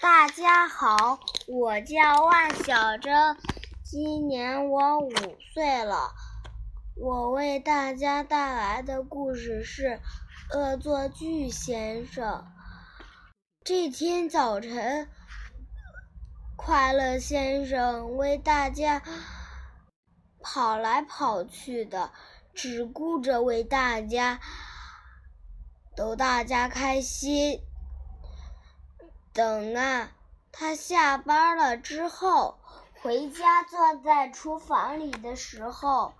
大家好，我叫万小珍，今年我五岁了。我为大家带来的故事是《恶作剧先生》。这天早晨，快乐先生为大家跑来跑去的，只顾着为大家逗大家开心。等啊，他下班了之后，回家坐在厨房里的时候，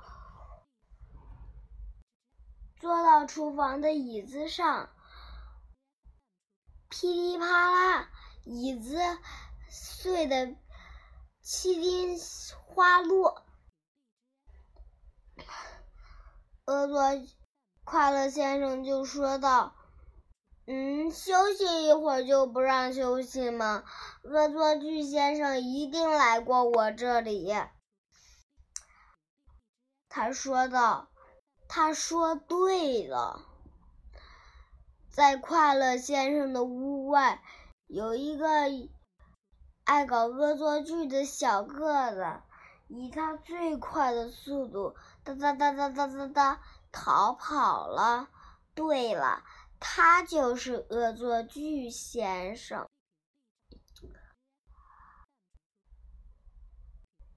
坐到厨房的椅子上，噼里啪啦，椅子碎的七零花落。恶作快乐先生就说道。嗯，休息一会儿就不让休息吗？恶作剧先生一定来过我这里。他说道：“他说对了，在快乐先生的屋外有一个爱搞恶作剧的小个子，以他最快的速度，哒哒哒哒哒哒哒逃跑了。对了。”他就是恶作剧先生。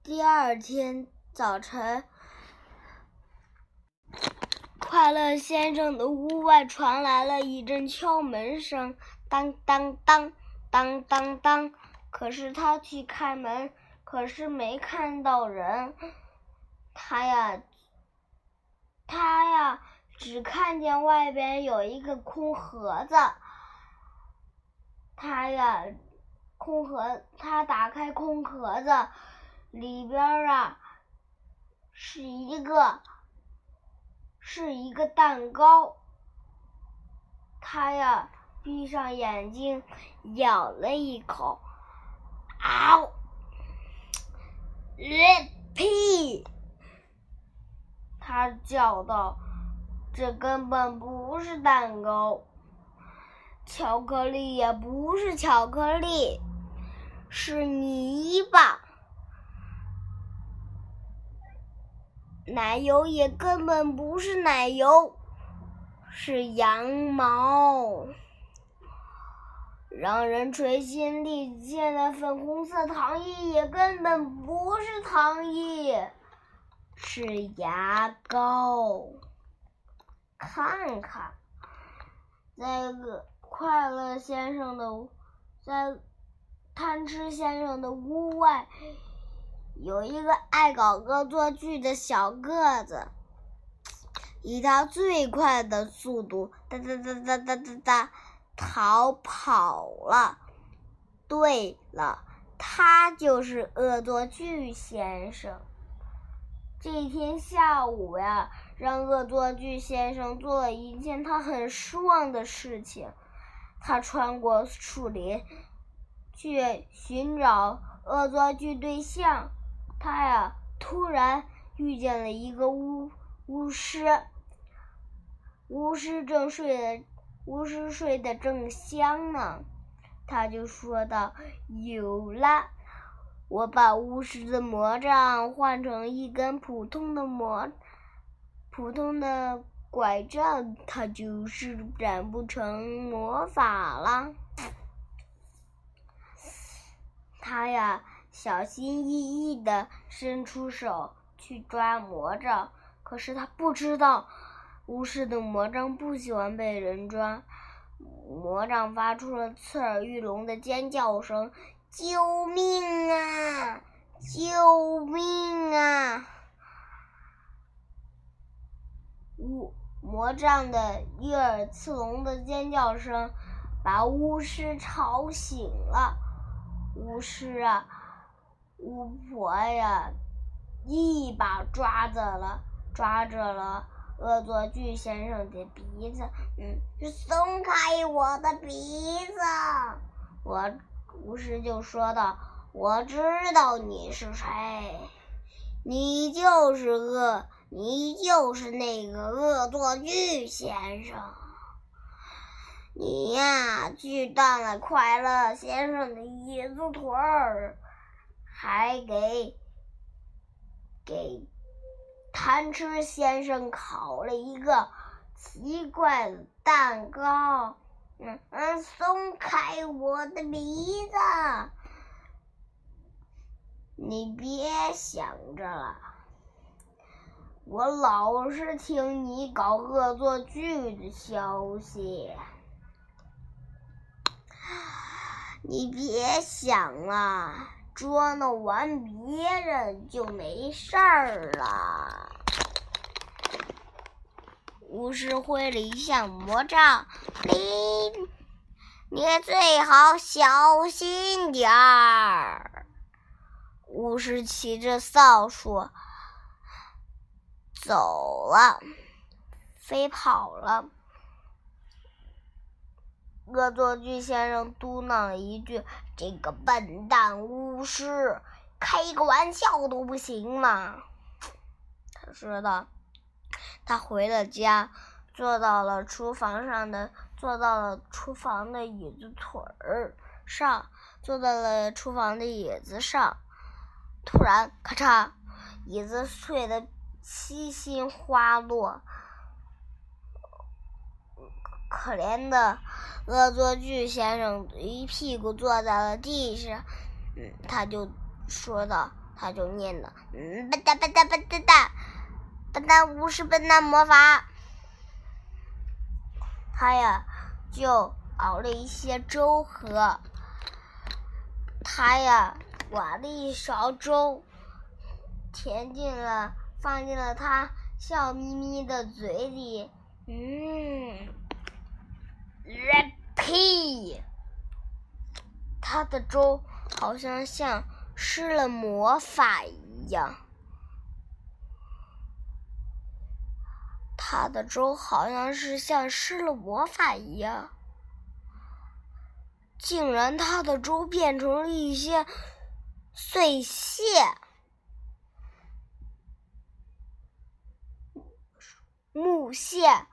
第二天早晨，快乐先生的屋外传来了一阵敲门声，当当当，当当当。可是他去开门，可是没看到人。他呀，他呀。只看见外边有一个空盒子，他呀，空盒，他打开空盒子，里边啊，是一个，是一个蛋糕。他呀，闭上眼睛，咬了一口，嗷，屁！他叫道。这根本不是蛋糕，巧克力也不是巧克力，是泥巴。奶油也根本不是奶油，是羊毛。让人垂涎力见的粉红色糖衣也根本不是糖衣，是牙膏。看看，在个快乐先生的，在贪吃先生的屋外，有一个爱搞恶作剧的小个子，以他最快的速度，哒哒哒哒哒哒哒，逃跑了。对了，他就是恶作剧先生。这天下午呀。让恶作剧先生做了一件他很失望的事情。他穿过树林，去寻找恶作剧对象。他呀，突然遇见了一个巫巫师。巫师正睡的，巫师睡得正香呢。他就说道：“有了，我把巫师的魔杖换成一根普通的魔。”普通的拐杖，它就施展不成魔法了。他呀，小心翼翼的伸出手去抓魔杖，可是他不知道，巫师的魔杖不喜欢被人抓。魔杖发出了刺耳欲聋的尖叫声：“救命啊！救命啊！”巫魔杖的悦耳刺聋的尖叫声，把巫师吵醒了。巫师啊，巫婆呀，一把抓着了，抓着了恶作剧先生的鼻子。嗯，松开我的鼻子！我巫师就说道：“我知道你是谁，你就是恶。”你就是那个恶作剧先生，你呀，锯断了快乐先生的椅子腿儿，还给给贪吃先生烤了一个奇怪的蛋糕。嗯嗯，松开我的鼻子！你别想着了，我老是听你搞恶作剧的消息。你别想了，捉弄完别人就没事儿了。巫师挥了一下魔杖，你你最好小心点儿。巫师骑着扫帚走了，飞跑了。恶作剧先生嘟囔了一句：“这个笨蛋巫师，开个玩笑都不行吗？”他说道。他回了家，坐到了厨房上的，坐到了厨房的椅子腿儿上，坐到了厨房的椅子上。突然，咔嚓，椅子碎的七星花落。可怜的恶作剧先生一屁股坐在了地上，嗯，他就说道，他就念叨，嗯，笨蛋，笨蛋，笨蛋蛋，笨蛋巫师，笨蛋魔法。他呀，就熬了一些粥喝。他呀，挖了一勺粥，填进了，放进了他笑眯眯的嘴里，嗯。屁！他的粥好像像施了魔法一样，他的粥好像是像施了魔法一样，竟然他的粥变成了一些碎屑，木屑，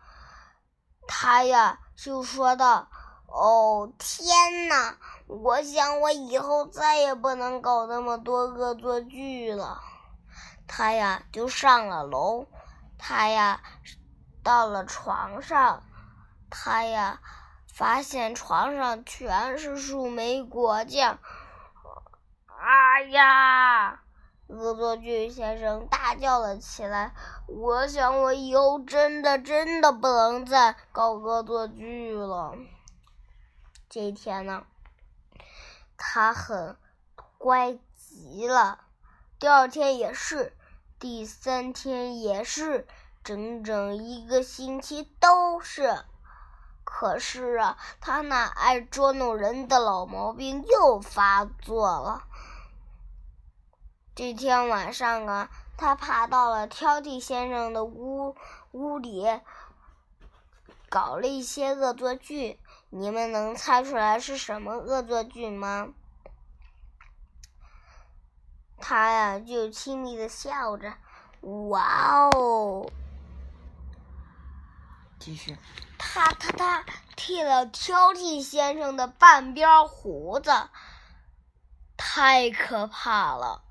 他呀。就说道：“哦，天哪！我想我以后再也不能搞那么多恶作剧了。”他呀，就上了楼。他呀，到了床上。他呀，发现床上全是树莓果酱。哎呀！恶作剧先生大叫了起来：“我想，我以后真的真的不能再搞恶作剧了。”这一天呢，他很乖极了。第二天也是，第三天也是，整整一个星期都是。可是啊，他那爱捉弄人的老毛病又发作了。这天晚上啊，他爬到了挑剔先生的屋屋里，搞了一些恶作剧。你们能猜出来是什么恶作剧吗？他呀，就亲昵的笑着，哇哦！继续。他他他剃了挑剔先生的半边胡子，太可怕了。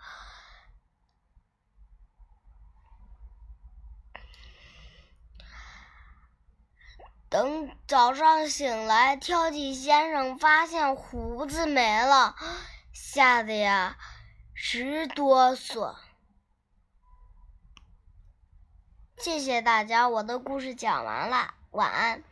等早上醒来，挑剔先生发现胡子没了，吓得呀直哆嗦。谢谢大家，我的故事讲完了，晚安。